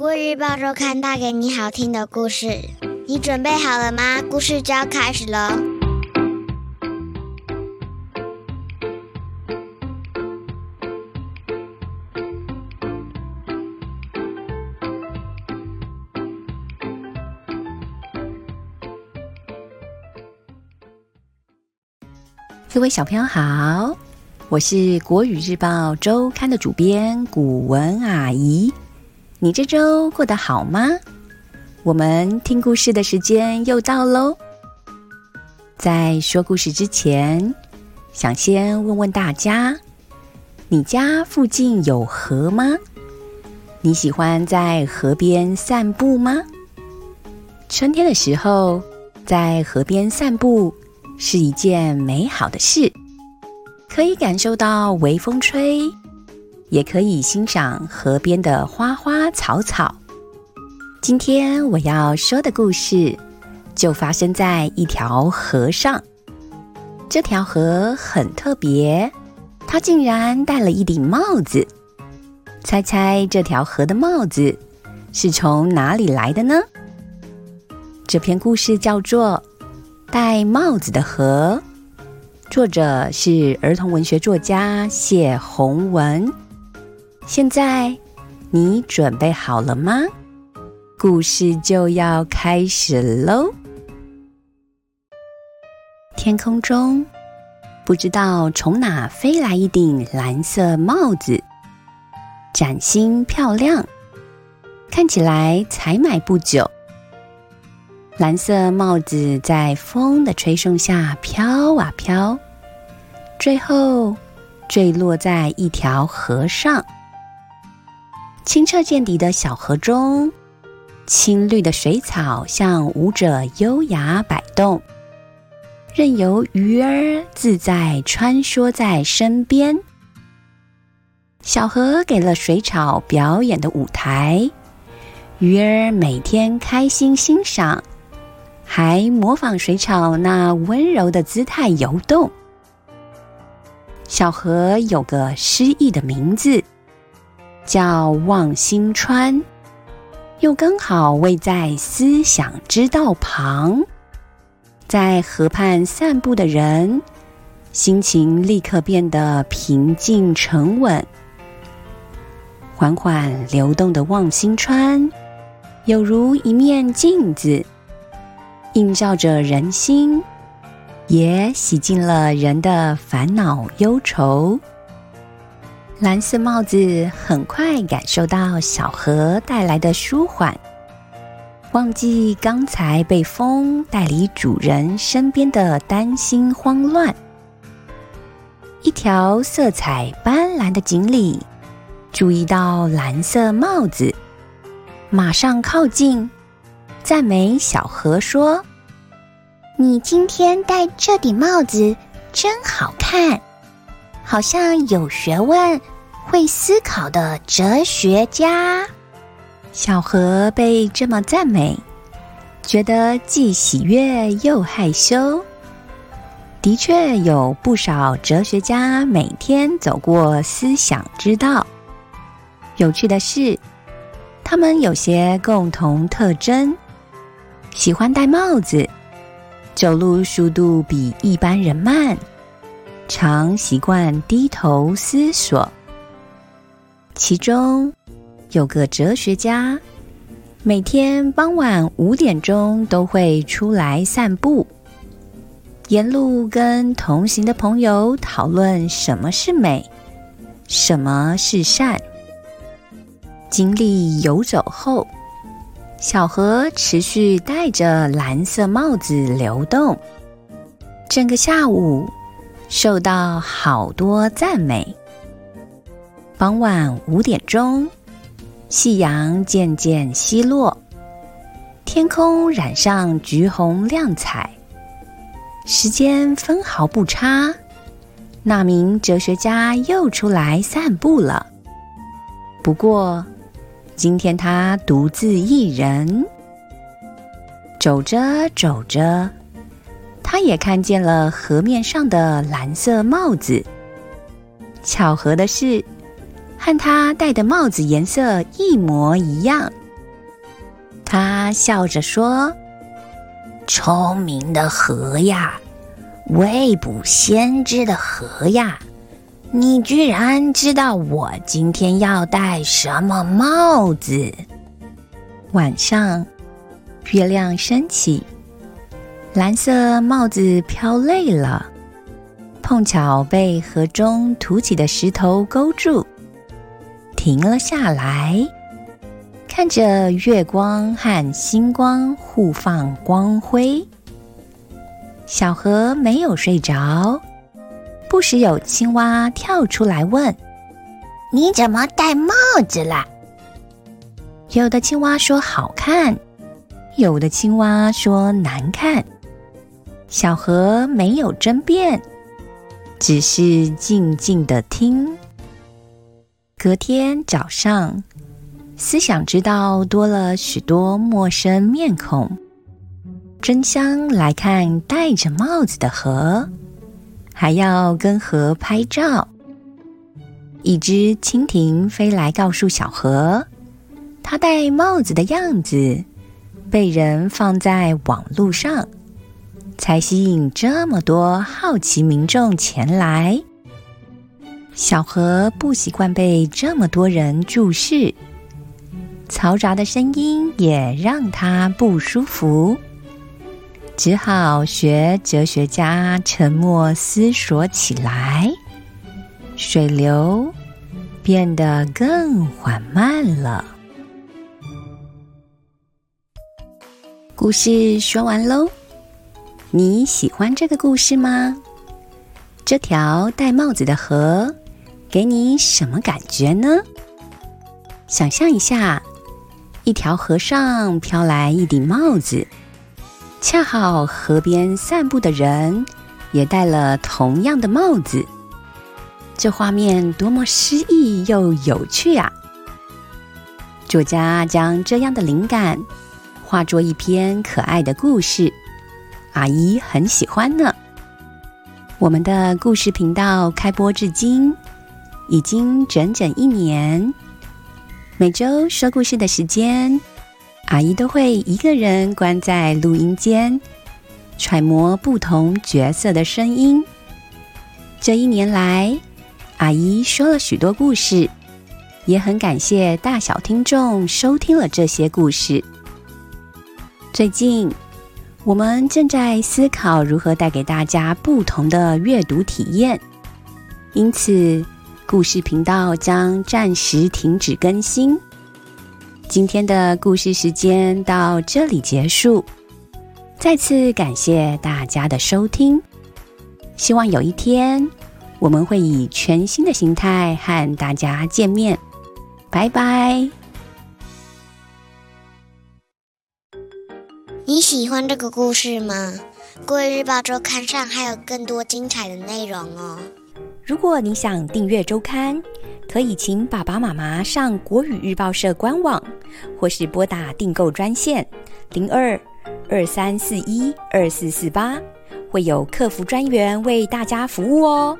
国语日报周刊带给你好听的故事，你准备好了吗？故事就要开始喽！各位小朋友好，我是国语日报周刊的主编古文阿姨。你这周过得好吗？我们听故事的时间又到喽。在说故事之前，想先问问大家：你家附近有河吗？你喜欢在河边散步吗？春天的时候，在河边散步是一件美好的事，可以感受到微风吹。也可以欣赏河边的花花草草。今天我要说的故事，就发生在一条河上。这条河很特别，它竟然戴了一顶帽子。猜猜这条河的帽子是从哪里来的呢？这篇故事叫做《戴帽子的河》，作者是儿童文学作家谢宏文。现在，你准备好了吗？故事就要开始喽。天空中，不知道从哪飞来一顶蓝色帽子，崭新漂亮，看起来才买不久。蓝色帽子在风的吹送下飘啊飘，最后坠落在一条河上。清澈见底的小河中，青绿的水草像舞者优雅摆动，任由鱼儿自在穿梭在身边。小河给了水草表演的舞台，鱼儿每天开心欣赏，还模仿水草那温柔的姿态游动。小河有个诗意的名字。叫望星川，又刚好位在思想之道旁，在河畔散步的人，心情立刻变得平静沉稳。缓缓流动的望星川，有如一面镜子，映照着人心，也洗净了人的烦恼忧愁。蓝色帽子很快感受到小河带来的舒缓，忘记刚才被风带离主人身边的担心慌乱。一条色彩斑斓的锦鲤注意到蓝色帽子，马上靠近，赞美小河说：“你今天戴这顶帽子真好看。”好像有学问、会思考的哲学家。小何被这么赞美，觉得既喜悦又害羞。的确有不少哲学家每天走过思想之道。有趣的是，他们有些共同特征：喜欢戴帽子，走路速度比一般人慢。常习惯低头思索。其中有个哲学家，每天傍晚五点钟都会出来散步，沿路跟同行的朋友讨论什么是美，什么是善。经历游走后，小河持续戴着蓝色帽子流动，整个下午。受到好多赞美。傍晚五点钟，夕阳渐渐西落，天空染上橘红亮彩。时间分毫不差，那名哲学家又出来散步了。不过，今天他独自一人，走着走着。他也看见了河面上的蓝色帽子。巧合的是，和他戴的帽子颜色一模一样。他笑着说：“聪明的河呀，未卜先知的河呀，你居然知道我今天要戴什么帽子？”晚上，月亮升起，蓝色帽子飘累了，碰巧被河中凸起的石头勾住，停了下来。看着月光和星光互放光辉，小河没有睡着，不时有青蛙跳出来问：“你怎么戴帽子啦？”有的青蛙说好看，有的青蛙说难看。小河没有争辩，只是静静的听。隔天早上。思想之道多了许多陌生面孔，争相来看戴着帽子的河，还要跟河拍照。一只蜻蜓飞来告诉小河，它戴帽子的样子被人放在网络上，才吸引这么多好奇民众前来。小河不习惯被这么多人注视。嘈杂的声音也让他不舒服，只好学哲学家沉默思索起来。水流变得更缓慢了。故事说完喽，你喜欢这个故事吗？这条戴帽子的河给你什么感觉呢？想象一下。一条河上飘来一顶帽子，恰好河边散步的人也戴了同样的帽子。这画面多么诗意又有趣啊！作家将这样的灵感化作一篇可爱的故事，阿姨很喜欢呢。我们的故事频道开播至今已经整整一年。每周说故事的时间，阿姨都会一个人关在录音间，揣摩不同角色的声音。这一年来，阿姨说了许多故事，也很感谢大小听众收听了这些故事。最近，我们正在思考如何带给大家不同的阅读体验，因此。故事频道将暂时停止更新。今天的故事时间到这里结束，再次感谢大家的收听。希望有一天我们会以全新的形态和大家见面。拜拜！你喜欢这个故事吗？国语日报周刊上还有更多精彩的内容哦。如果你想订阅周刊，可以请爸爸妈妈上国语日报社官网，或是拨打订购专线零二二三四一二四四八，会有客服专员为大家服务哦。